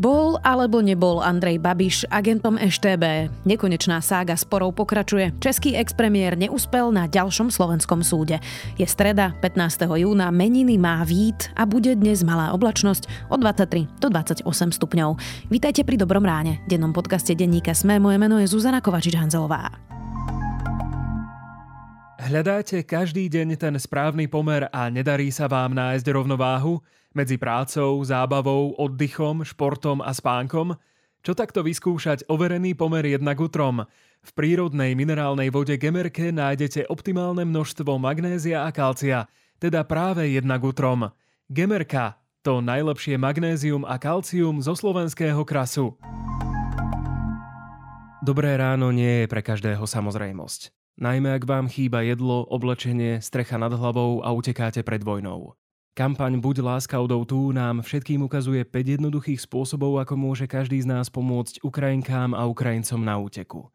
Bol alebo nebol Andrej Babiš agentom EŠTB? Nekonečná sága sporov pokračuje. Český expremiér neúspel na ďalšom slovenskom súde. Je streda, 15. júna, meniny má vít a bude dnes malá oblačnosť od 23 do 28 stupňov. Vítajte pri Dobrom ráne. Dennom podcaste denníka Sme. Moje meno je Zuzana Kovačič-Hanzelová. Hľadáte každý deň ten správny pomer a nedarí sa vám nájsť rovnováhu? Medzi prácou, zábavou, oddychom, športom a spánkom? Čo takto vyskúšať overený pomer jednak utrom? V prírodnej minerálnej vode Gemerke nájdete optimálne množstvo magnézia a kalcia, teda práve jednak utrom. Gemerka, to najlepšie magnézium a kalcium zo slovenského krasu. Dobré ráno nie je pre každého samozrejmosť. Najmä ak vám chýba jedlo, oblečenie, strecha nad hlavou a utekáte pred vojnou. Kampaň Buď láska odou tu nám všetkým ukazuje 5 jednoduchých spôsobov, ako môže každý z nás pomôcť Ukrajinkám a Ukrajincom na úteku.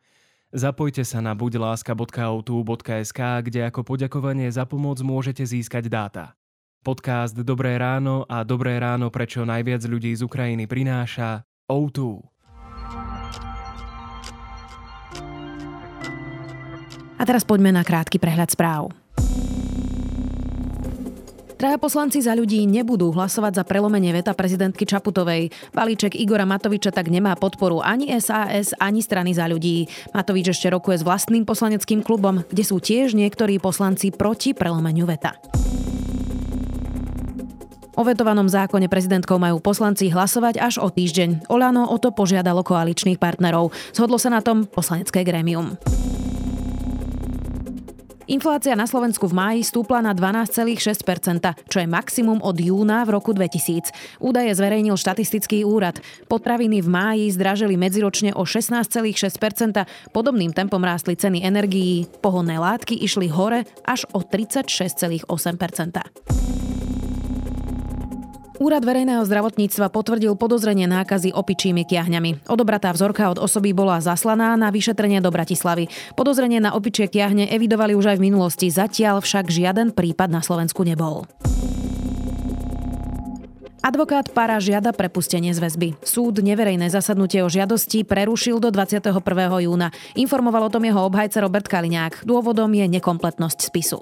Zapojte sa na buďláska.autu.sk, kde ako poďakovanie za pomoc môžete získať dáta. Podcast Dobré ráno a Dobré ráno, prečo najviac ľudí z Ukrajiny prináša O2. A teraz poďme na krátky prehľad správ. Traja poslanci za ľudí nebudú hlasovať za prelomenie veta prezidentky Čaputovej. Balíček Igora Matoviča tak nemá podporu ani SAS, ani strany za ľudí. Matovič ešte rokuje s vlastným poslaneckým klubom, kde sú tiež niektorí poslanci proti prelomeniu veta. O vetovanom zákone prezidentkou majú poslanci hlasovať až o týždeň. Olano o to požiadalo koaličných partnerov. Zhodlo sa na tom poslanecké grémium. Inflácia na Slovensku v máji stúpla na 12,6%, čo je maximum od júna v roku 2000. Údaje zverejnil štatistický úrad. Potraviny v máji zdražili medziročne o 16,6%, podobným tempom rástli ceny energií, pohonné látky išli hore až o 36,8%. Úrad verejného zdravotníctva potvrdil podozrenie nákazy opičími kiahňami. Odobratá vzorka od osoby bola zaslaná na vyšetrenie do Bratislavy. Podozrenie na opičie kiahne evidovali už aj v minulosti, zatiaľ však žiaden prípad na Slovensku nebol. Advokát Para žiada prepustenie z väzby. Súd neverejné zasadnutie o žiadosti prerušil do 21. júna. Informoval o tom jeho obhajca Robert Kaliňák. Dôvodom je nekompletnosť spisu.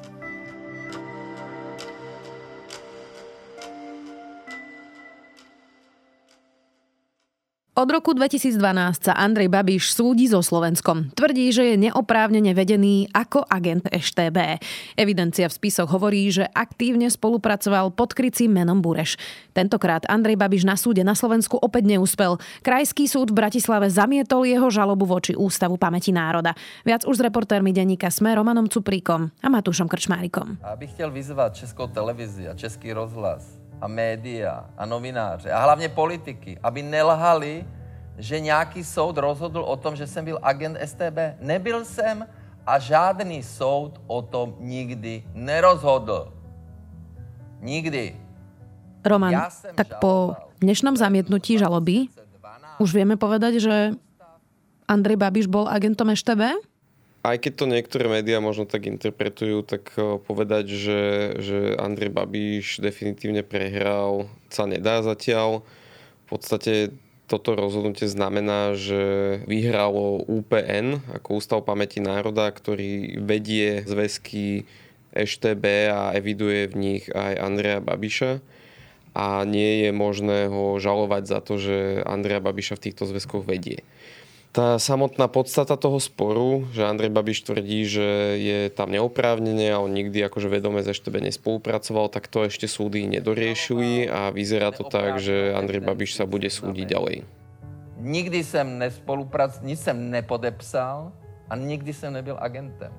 Od roku 2012 sa Andrej Babiš súdi so Slovenskom. Tvrdí, že je neoprávnene vedený ako agent EŠTB. Evidencia v spisoch hovorí, že aktívne spolupracoval pod krycím menom Bureš. Tentokrát Andrej Babiš na súde na Slovensku opäť neúspel. Krajský súd v Bratislave zamietol jeho žalobu voči Ústavu pamäti národa. Viac už s reportérmi denníka Sme Romanom Cupríkom a Matúšom Krčmárikom. Abych chtěl vyzvat Českou televizi a Český rozhlas, a média a novináře a hlavně politiky, aby nelhali, že nějaký soud rozhodl o tom, že jsem byl agent STB. Nebyl jsem a žádný soud o tom nikdy nerozhodl. Nikdy. Roman, tak po dnešnom zamietnutí žaloby už vieme povedať, že Andrej Babiš bol agentom EŠTB? Aj keď to niektoré médiá možno tak interpretujú, tak eh, povedať, že, že Andrej Babiš definitívne prehral, sa nedá zatiaľ. V podstate toto rozhodnutie znamená, že vyhralo UPN ako Ústav pamäti národa, ktorý vedie zväzky EŠTB a eviduje v nich aj Andreja Babiša a nie je možné ho žalovať za to, že Andreja Babiša v týchto zväzkoch vedie. Tá samotná podstata toho sporu, že Andrej Babiš tvrdí, že je tam neoprávnenie a on nikdy akože vedome ze štebe nespolupracoval, tak to ešte súdy nedoriešili a vyzerá to tak, že Andrej Babiš sa bude súdiť ďalej. Nikdy jsem nespolupracoval, nic jsem nepodepsal a nikdy jsem nebyl agentem.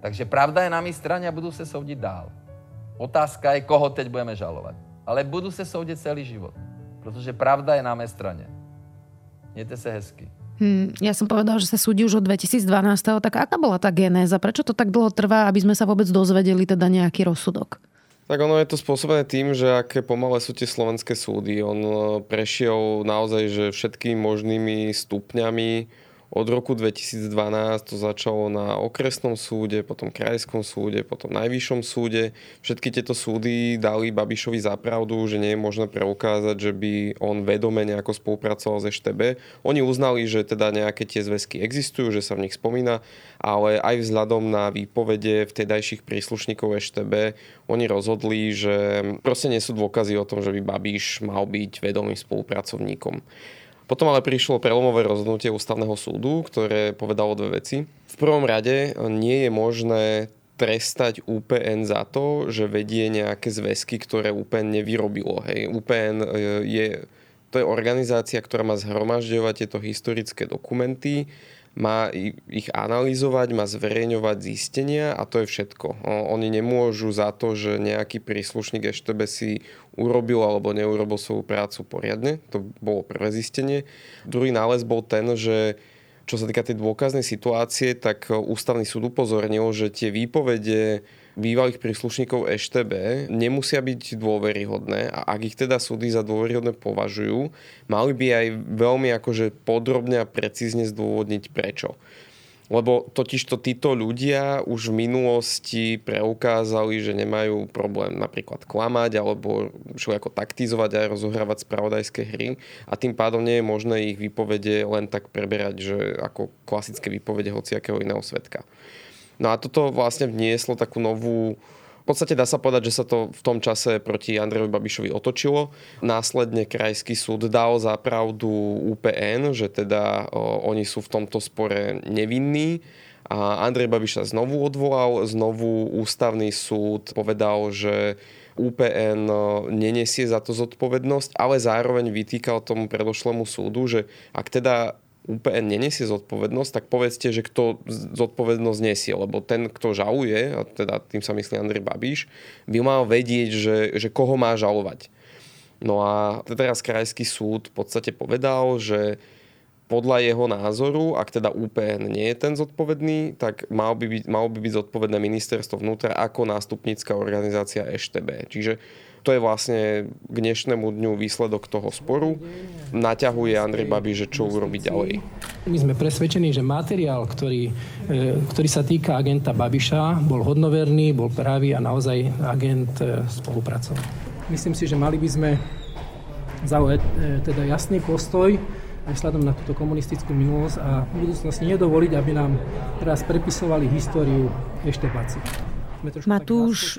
Takže pravda je na mé straně a budu se soudit dál. Otázka je, koho teď budeme žalovat. Ale budu se soudit celý život, protože pravda je na mé straně. Mějte se hezky. Hmm, ja som povedal, že sa súdi už od 2012. Tak aká bola tá genéza? Prečo to tak dlho trvá, aby sme sa vôbec dozvedeli teda nejaký rozsudok? Tak ono je to spôsobené tým, že aké pomalé sú tie slovenské súdy. On e, prešiel naozaj že všetkými možnými stupňami Od roku 2012 to začalo na okresnom súde, potom krajskom súde, potom najvyššom súde. Všetky tieto súdy dali Babišovi zapravdu, že nie je možné preukázať, že by on vedome nejako spolupracoval s EŠTB. Oni uznali, že teda nejaké tie zväzky existujú, že sa v nich spomína, ale aj vzhľadom na výpovede vtedajších príslušníkov EŠTB oni rozhodli, že proste nie sú dôkazy o tom, že by Babiš mal byť vedomým spolupracovníkom. Potom ale prišlo prelomové rozhodnutie ústavného súdu, ktoré povedalo dve veci. V prvom rade nie je možné trestať UPN za to, že vedie nejaké zväzky, ktoré UPN nevyrobilo. Hej. UPN e, je, to je organizácia, ktorá má zhromažďovať tieto historické dokumenty, má ich analyzovať, má zverejňovať zistenia a to je všetko. Oni nemôžu za to, že nejaký príslušník EŠTB si urobil alebo neurobil svoju prácu poriadne. To bolo prvé zistenie. Druhý nález bol ten, že čo sa týka tej dôkaznej situácie, tak ústavný súd upozornil, že tie výpovede bývalých príslušníkov EŠTB nemusia byť dôveryhodné a ak ich teda súdy za dôveryhodné považujú, mali by aj veľmi akože podrobne a precízne zdôvodniť prečo. Lebo totiž to títo ľudia už v minulosti preukázali, že nemajú problém napríklad klamať alebo ako taktizovať a rozohrávať spravodajské hry a tým pádom nie je možné ich výpovede len tak preberať, že ako klasické výpovede hociakého iného svetka. No a toto vlastne vnieslo takú novú v podstate dá sa povedať, že sa to v tom čase proti Andrejovi Babišovi otočilo. Následne krajský súd dal za pravdu UPN, že teda o, oni sú v tomto spore nevinní. A Andrej Babiš sa znovu odvolal, znovu ústavný súd povedal, že UPN nenesie za to zodpovednosť, ale zároveň vytýkal tomu predošlému súdu, že ak teda UPN nenesie zodpovednosť, tak povedzte, že kto zodpovednosť nesie, lebo ten, kto žaluje, a teda tým sa myslí Andrej Babiš, by mal vedieť, že, že koho má žalovať. No a teraz krajský súd v podstate povedal, že podľa jeho názoru, ak teda UPN nie je ten zodpovedný, tak mal by byť, malo by byť zodpovedné ministerstvo vnútra ako nástupnícka organizácia EŠTB. Čiže to je vlastne k dnešnému dňu výsledok toho sporu. Naťahuje Andrej Babi, že čo urobiť ďalej. My sme presvedčení, že materiál, ktorý, e, ktorý sa týka agenta Babiša, bol hodnoverný, bol pravý a naozaj agent e, spolupracoval. Myslím si, že mali by sme zaujať e, teda jasný postoj aj vzhľadom na túto komunistickú minulosť a v budúcnosti nedovoliť, aby nám teraz prepisovali históriu ešte Matúš,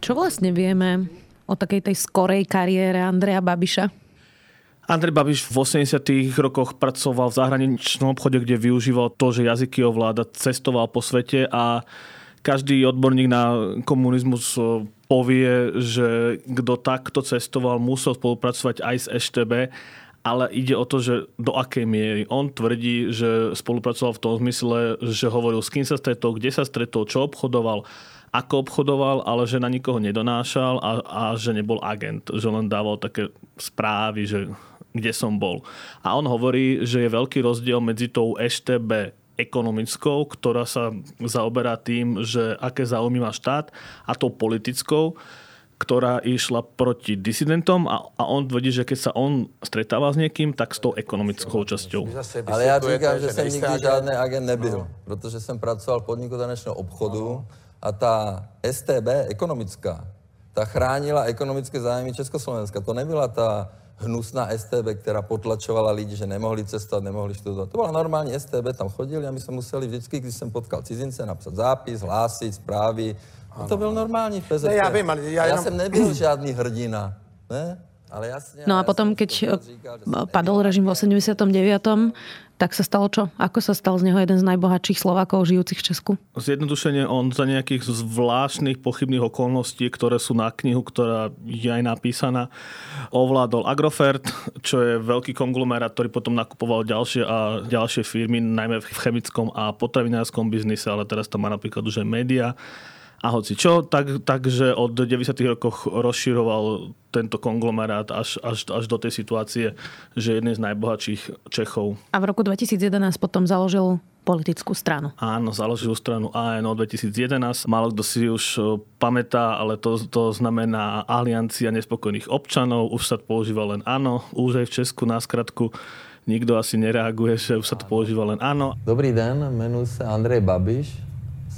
čo vlastne vieme o takej tej skorej kariére Andreja Babiša? Andrej Babiš v 80. rokoch pracoval v zahraničnom obchode, kde využíval to, že jazyky ovláda, cestoval po svete a každý odborník na komunizmus povie, že kto takto cestoval, musel spolupracovať aj s EŠTB, ale ide o to, že do akej miery. On tvrdí, že spolupracoval v tom zmysle, že hovoril, s kým sa stretol, kde sa stretol, čo obchodoval ako obchodoval, ale že na nikoho nedonášal a, a že nebol agent, že len dával také správy, že kde som bol. A on hovorí, že je veľký rozdiel medzi tou EŠTB ekonomickou, ktorá sa zaoberá tým, že aké záujmy má štát a tou politickou, ktorá išla proti disidentom a, a on tvrdí, že keď sa on stretáva s niekým, tak s tou ekonomickou časťou. Ale ja říkám, že jsem nikdy žádný agent nebyl, protože jsem pracoval v podniku tanečného obchodu a ta STB ekonomická, ta chránila ekonomické zájmy Československa. To nebyla ta hnusná STB, která potlačovala lidi, že nemohli cestovat, nemohli študovat. To byla normální STB, tam chodili a my jsme museli vždycky, když jsem potkal cizince, napsat zápis, hlásit, zprávy. No to byl normální PZP. Ne, já vím, ale já, já jenom... jsem nebyl žádný hrdina. Ne? Ale jasne, no a potom, keď říkal, padol režim v 89., tak sa stalo čo? Ako sa stal z neho jeden z najbohatších Slovákov žijúcich v Česku? Zjednodušene on za nejakých zvláštnych pochybných okolností, ktoré sú na knihu, ktorá je aj napísaná, ovládol Agrofert, čo je veľký konglomerát, ktorý potom nakupoval ďalšie a ďalšie firmy, najmä v chemickom a potravinárskom biznise, ale teraz tam má napríklad už aj média a hoci čo, tak, takže od 90. rokoch rozširoval tento konglomerát až, až, až do tej situácie, že jedný z najbohatších Čechov. A v roku 2011 potom založil politickú stranu. Áno, založil stranu ANO 2011. Málo kto si už e, pamätá, ale to, to znamená Aliancia nespokojných občanov. Už sa používa len áno, už aj v Česku na skratku nikto asi nereaguje, že už sa to používa len áno. Dobrý den, jmenuji se Andrej Babiš,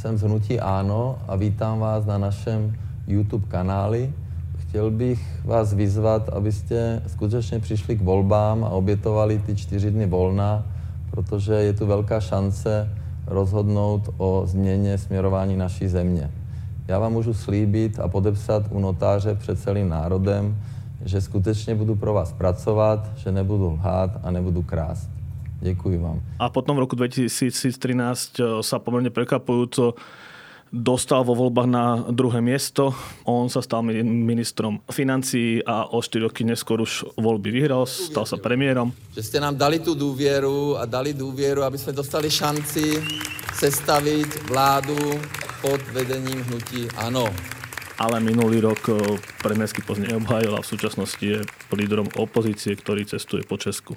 jsem z Hnutí Áno a vítám vás na našem YouTube kanáli. Chtěl bych vás vyzvat, abyste skutečně přišli k volbám a obětovali ty čtyři dny volna, protože je tu velká šance rozhodnout o změně směrování naší země. Já vám můžu slíbit a podepsat u notáře před celým národem, že skutečně budu pro vás pracovat, že nebudu lhát a nebudu krást. Děkuji vám. A potom v roku 2013 eh, sa pomerne prekvapujúco dostal vo voľbách na druhé miesto. On sa stal ministrom financií a o 4 roky neskôr už voľby vyhral, stal sa premiérom. Že ste nám dali tú dôvieru a dali dôvieru, aby sme dostali šanci sestaviť vládu pod vedením hnutí Áno. Ale minulý rok eh, premiérsky post neobhájil a v súčasnosti je lídrom opozície, ktorý cestuje po Česku.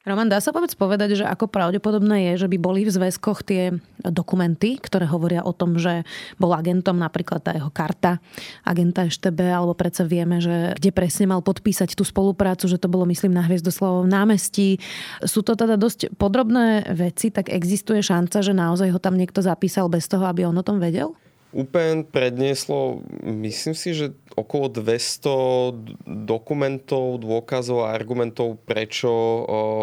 Roman, dá sa vôbec povedať, že ako pravdepodobné je, že by boli v zväzkoch tie dokumenty, ktoré hovoria o tom, že bol agentom, napríklad tá jeho karta agenta EŠTB, alebo predsa vieme, že kde presne mal podpísať tú spoluprácu, že to bolo, myslím, na Hviezdoslavovom námestí. Sú to teda dosť podrobné veci, tak existuje šanca, že naozaj ho tam niekto zapísal bez toho, aby on o tom vedel? UPN prednieslo, myslím si, že okolo 200 dokumentov, dôkazov a argumentov, prečo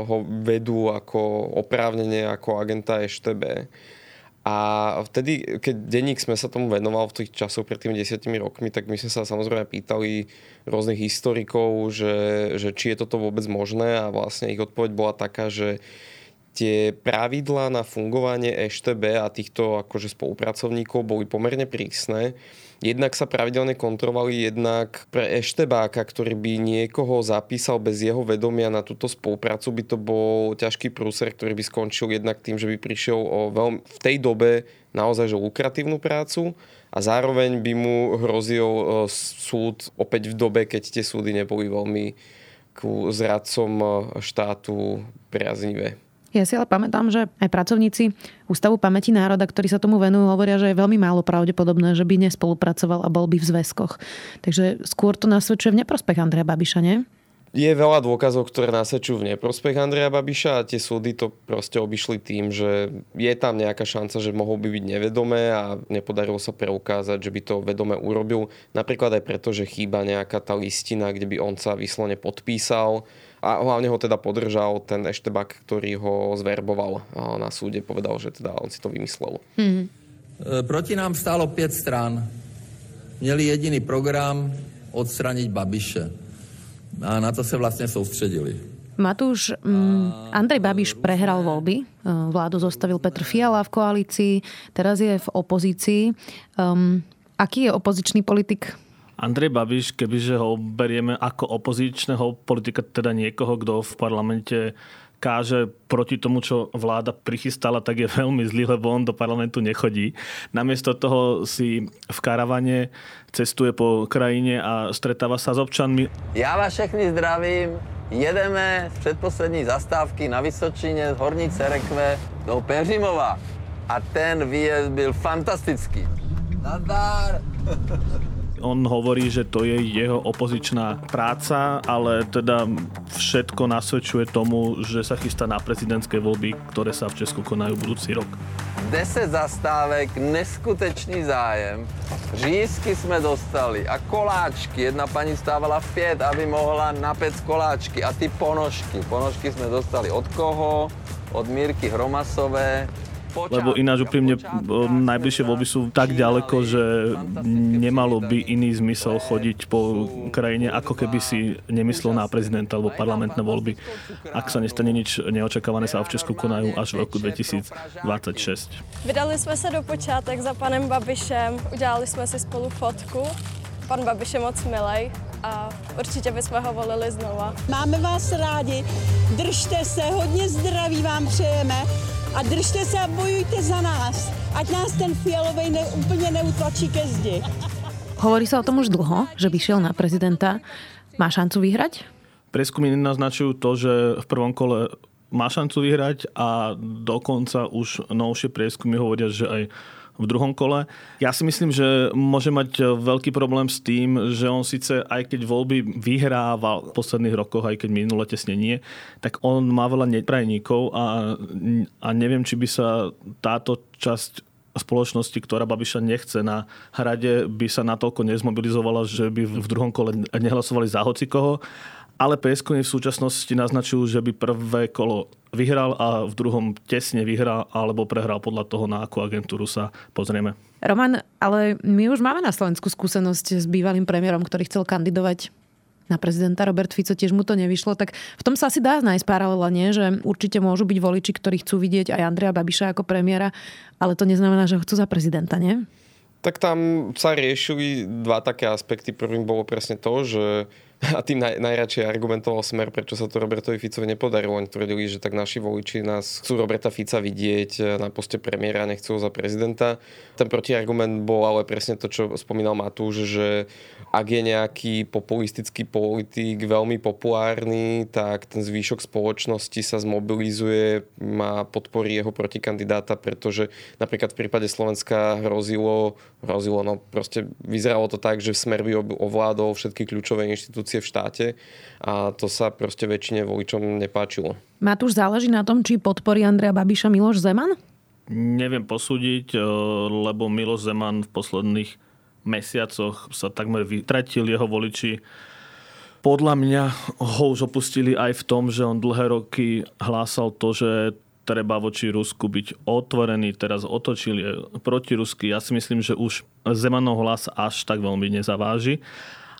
ho vedú ako oprávnenie ako agenta EŠTB. A vtedy, keď denník sme sa tomu venoval v tých časoch pred tými desiatimi rokmi, tak my sme sa samozrejme pýtali rôznych historikov, že, že či je toto vôbec možné a vlastne ich odpoveď bola taká, že tie pravidlá na fungovanie EŠTB a týchto akože spolupracovníkov boli pomerne prísne. Jednak sa pravidelne kontrolovali, jednak pre eštebáka, ktorý by niekoho zapísal bez jeho vedomia na túto spoluprácu, by to bol ťažký prúser, ktorý by skončil jednak tým, že by prišiel o veľmi, v tej dobe naozaj že lukratívnu prácu a zároveň by mu hrozil e, súd opäť v dobe, keď tie súdy neboli veľmi ku zradcom e, štátu priaznivé. Ja si ale pamätám, že aj pracovníci Ústavu pamäti národa, ktorí sa tomu venujú, hovoria, že je veľmi málo pravdepodobné, že by nespolupracoval a bol by v zväzkoch. Takže skôr to nasvedčuje v neprospech Andreja Babiša, nie? Je veľa dôkazov, ktoré nasvedčujú v neprospech Andreja Babiša a tie súdy to proste obišli tým, že je tam nejaká šanca, že mohol by byť nevedomé a nepodarilo sa preukázať, že by to vedome urobil. Napríklad aj preto, že chýba nejaká tá listina, kde by on sa vyslovene podpísal a hlavne ho teda podržal ten Eštebak, ktorý ho zverboval na súde, povedal, že teda on si to vymyslel. Mm-hmm. Proti nám stálo 5 strán. Měli jediný program odstraniť Babiše. A na to sa vlastne soustředili. Matúš, mm, Andrej Babiš prehral voľby. E, vládu zostavil Petr Fiala v koalícii, teraz je v opozícii. Um, aký je opozičný politik Andrej Babiš, kebyže ho berieme ako opozičného politika, teda niekoho, kto v parlamente káže proti tomu, čo vláda prichystala, tak je veľmi zlý, lebo on do parlamentu nechodí. Namiesto toho si v karavane cestuje po krajine a stretáva sa s občanmi. Ja vás všechny zdravím. Jedeme z předposlední zastávky na Vysočině z Horní Cerekve do Peřimova. A ten výjezd byl fantastický. Nadár! On hovorí, že to je jeho opozičná práca, ale teda všetko nasvedčuje tomu, že sa chystá na prezidentské voľby, ktoré sa v Česku konajú budúci rok. 10 zastávek, neskutečný zájem. Řízky jsme dostali a koláčky. Jedna paní stávala v pět, aby mohla napec koláčky a ty ponožky. Ponožky jsme dostali od koho? Od Mírky Hromasové, lebo ináč úprimne najbližšie voľby sú tak ďaleko, že nemalo by iný zmysel chodiť po krajine, ako keby si nemyslel na prezidenta alebo parlamentné voľby. Ak sa nestane nič neočakávané, sa v Česku konajú až v roku 2026. Vydali jsme se do počátek za panem Babišem, udělali jsme si spolu fotku. Pan Babiš je moc milej a určitě bychom ho volili znova. Máme vás rádi, držte se, hodně zdraví vám přejeme a držte se a bojujte za nás. Ať nás ten fialovej ne, úplne neutlačí ke zdi. Hovorí sa o tom už dlho, že by šiel na prezidenta. Má šancu vyhrať? Prieskumy naznačujú to, že v prvom kole má šancu vyhrať a dokonca už novšie prieskumy hovoria, že aj v druhom kole. Ja si myslím, že môže mať veľký problém s tým, že on síce aj keď voľby vyhrával v posledných rokoch, aj keď minule tesne tak on má veľa neprajníkov a, a neviem, či by sa táto časť spoločnosti, ktorá Babiša nechce na hrade, by sa natoľko nezmobilizovala, že by v druhom kole nehlasovali za hocikoho ale prieskumy v súčasnosti naznačujú, že by prvé kolo vyhral a v druhom tesne vyhral alebo prehral podľa toho, na akú agentúru sa pozrieme. Roman, ale my už máme na Slovensku skúsenosť s bývalým premiérom, ktorý chcel kandidovať na prezidenta Robert Fico, tiež mu to nevyšlo, tak v tom sa asi dá nájsť paralela, nie? že určite môžu byť voliči, ktorí chcú vidieť aj Andreja Babiša ako premiéra, ale to neznamená, že ho chcú za prezidenta, nie? Tak tam sa riešili dva také aspekty. Prvým bolo presne to, že a tým naj, najradšej argumentoval smer, prečo sa to Robertovi Ficovi nepodarilo. Oni tvrdili, že tak naši voliči nás chcú Roberta Fica vidieť eh, na poste premiéra, nechcú ho za prezidenta. Ten protiargument bol ale presne to, čo spomínal Matúš, že ak je nejaký populistický politik veľmi populárny, tak ten zvýšok spoločnosti sa zmobilizuje a podporí jeho protikandidáta, pretože napríklad v prípade Slovenska hrozilo, hrozilo, no proste vyzeralo to tak, že Smer by ovládol všetky kľúčové inštitúcie inštitúcie v štáte a to sa proste väčšine voličom nepáčilo. Matúš, záleží na tom, či podporí Andrea Babiša Miloš Zeman? Neviem posúdiť, eh, lebo Miloš Zeman v posledných mesiacoch sa takmer vytratil jeho voliči. Podľa mňa ho už opustili aj v tom, že on dlhé roky hlásal to, že treba voči Rusku byť otvorený, teraz otočili proti Rusky. Ja si myslím, že už Zemanov hlas až tak veľmi nezaváži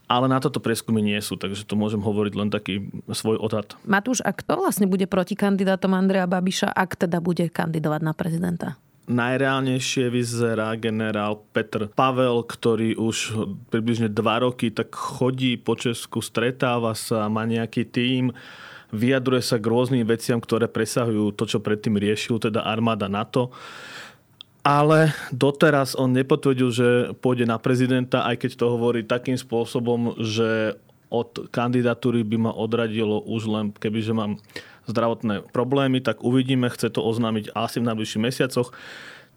ale na toto prieskumy nie sú, takže to môžem hovoriť len taký svoj odhad. Matúš, a kto vlastne bude proti kandidátom Andreja Babiša, ak teda bude kandidovať na prezidenta? Najreálnejšie vyzerá generál Petr Pavel, ktorý už približne dva roky tak chodí po Česku, stretáva sa, má nejaký tím, vyjadruje sa k rôznym veciam, ktoré presahujú to, čo predtým riešil, teda armáda NATO ale doteraz on nepotvrdil, že pôjde na prezidenta, aj keď to hovorí takým spôsobom, že od kandidatúry by ma odradilo už len, kebyže mám zdravotné problémy, tak uvidíme, chce to oznámiť asi v najbližších mesiacoch.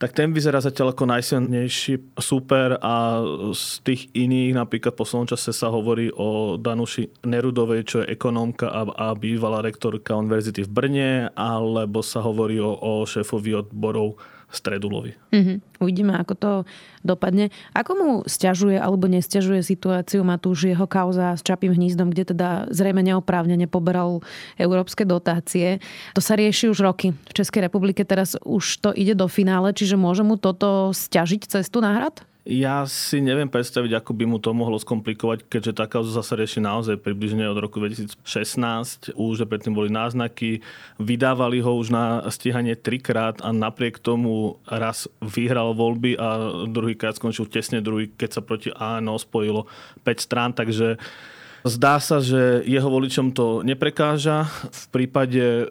Tak ten vyzerá zatiaľ ako najsilnejší super a z tých iných, napríklad po čase sa hovorí o Danuši Nerudovej, čo je ekonómka a, a bývalá rektorka univerzity v Brne, alebo sa hovorí o, o šéfovi odborov Stredulovi. Mm-hmm. Uvidíme, ako to dopadne. Ako mu stiažuje alebo nestiažuje situáciu Matúš jeho kauza s Čapým hnízdom, kde teda zrejme neoprávnene poberal európske dotácie. To sa rieši už roky. V Českej republike teraz už to ide do finále, čiže môže mu toto stiažiť cestu na hrad? Ja si neviem predstaviť, ako by mu to mohlo skomplikovať, keďže tá kauza rieši naozaj približne od roku 2016. Už predtým boli náznaky, vydávali ho už na stíhanie trikrát a napriek tomu raz vyhral voľby a druhýkrát skončil tesne druhý, keď sa proti ANO spojilo 5 strán, takže Zdá sa, že jeho voličom to neprekáža. V prípade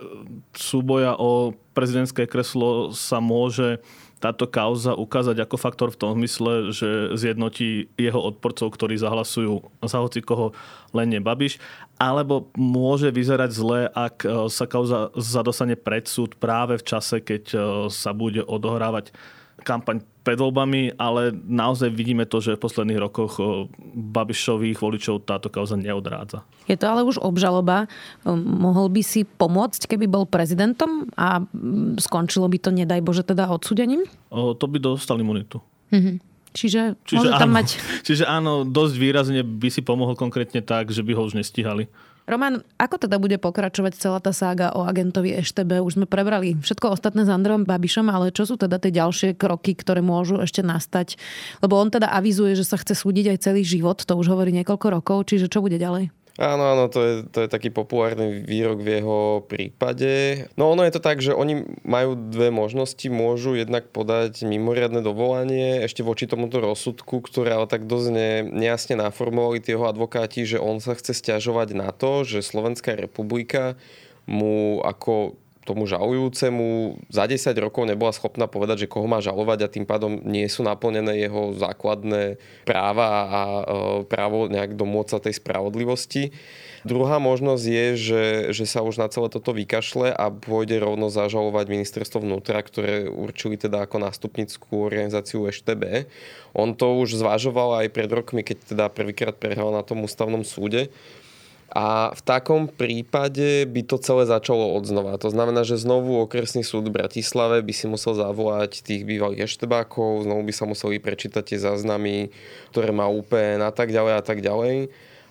súboja o prezidentské kreslo sa môže táto kauza ukázať ako faktor v tom zmysle, že zjednotí jeho odporcov, ktorí zahlasujú za hoci koho len nie Babiš, alebo môže vyzerať zle, ak e, sa kauza zadosane pred súd práve v čase, keď e, sa bude odohrávať kampaň pred voľbami, ale naozaj vidíme to, že v posledných rokoch Babišových voličov táto kauza neodrádza. Je to ale už obžaloba. Mohol by si pomôcť, keby bol prezidentom a skončilo by to, nedaj Bože, teda odsudením? O, to by dostal imunitu. Mm-hmm. Čiže, Čiže môže tam áno. mať... Čiže áno, dosť výrazne by si pomohol konkrétne tak, že by ho už nestihali. Roman, ako teda bude pokračovať celá tá sága o agentovi EŠTB? Už sme prebrali všetko ostatné s Andrejom Babišom, ale čo sú teda tie ďalšie kroky, ktoré môžu ešte nastať? Lebo on teda avizuje, že sa chce súdiť aj celý život, to už hovorí niekoľko rokov, čiže čo bude ďalej? Áno, áno, to je, to je taký populárny výrok v jeho prípade. No ono je to tak, že oni majú dve možnosti. Môžu jednak podať mimoriadne dovolanie ešte voči tomuto rozsudku, ktoré ale tak dosť ne, nejasne naformovali tie advokáti, že on sa chce stiažovať na to, že Slovenská republika mu ako tomu žalujúcemu za 10 rokov nebola schopná povedať, že koho má žalovať a tým pádom nie sú naplnené jeho základné práva a e, právo nejak domôcť sa tej spravodlivosti. Druhá možnosť je, že, že sa už na celé toto vykašle a pôjde rovno zažalovať ministerstvo vnútra, ktoré určili teda ako nástupnickú organizáciu EŠTB. On to už zvažoval aj pred rokmi, keď teda prvýkrát prehral na tom ústavnom súde. A v takom prípade by to celé začalo od znova. To znamená, že znovu okresný súd v Bratislave by si musel zavolať tých bývalých eštebákov, znovu by sa museli prečítať tie záznamy, ktoré má UPN a tak ďalej a tak ďalej.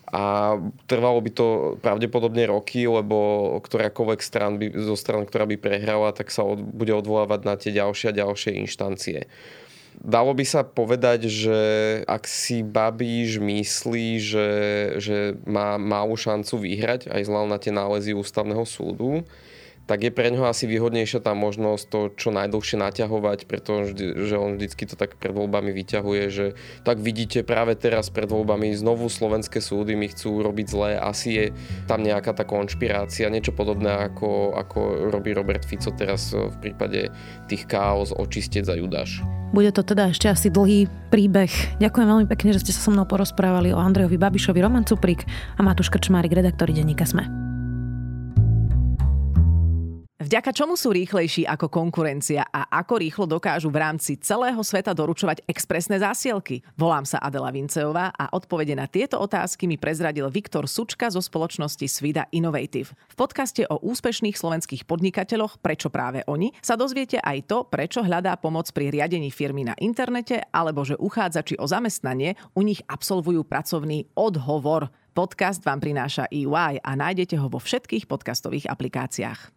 A trvalo by to pravdepodobne roky, lebo ktorákoľvek stran by, zo stran, ktorá by prehrala, tak sa od, bude odvolávať na tie ďalšie a ďalšie inštancie. Dalo by sa povedať, že ak si Babíš myslí, že, že má malú šancu vyhrať aj zľav na tie nálezy ústavného súdu, tak je pre ňoho asi výhodnejšia tá možnosť to čo najdlhšie naťahovať, pretože že on vždycky to tak pred voľbami vyťahuje, že tak vidíte práve teraz pred voľbami znovu slovenské súdy mi chcú robiť zlé, asi je tam nejaká tá konšpirácia, niečo podobné ako, ako robí Robert Fico teraz v prípade tých chaos očistec za Judáš. Bude to teda ešte asi dlhý príbeh. Ďakujem veľmi pekne, že ste sa so mnou porozprávali o Andrejovi Babišovi, Roman Cuprik a Matúš Krčmárik, redaktori denníka Sme. Vďaka čomu sú rýchlejší ako konkurencia a ako rýchlo dokážu v rámci celého sveta doručovať expresné zásielky? Volám sa Adela Vinceová a odpovede na tieto otázky mi prezradil Viktor Sučka zo spoločnosti Svida Innovative. V podcaste o úspešných slovenských podnikateľoch Prečo práve oni sa dozviete aj to, prečo hľadá pomoc pri riadení firmy na internete alebo že uchádzači o zamestnanie u nich absolvujú pracovný odhovor. Podcast vám prináša EY a nájdete ho vo všetkých podcastových aplikáciách.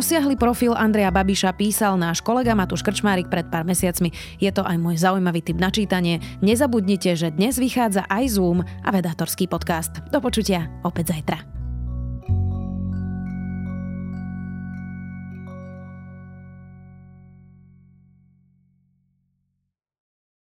Rozsiahly profil Andreja Babiša písal náš kolega Matúš Krčmárik pred pár mesiacmi. Je to aj môj zaujímavý tip na čítanie. Nezabudnite, že dnes vychádza aj Zoom a vedátorský podcast. Do počutia opäť zajtra.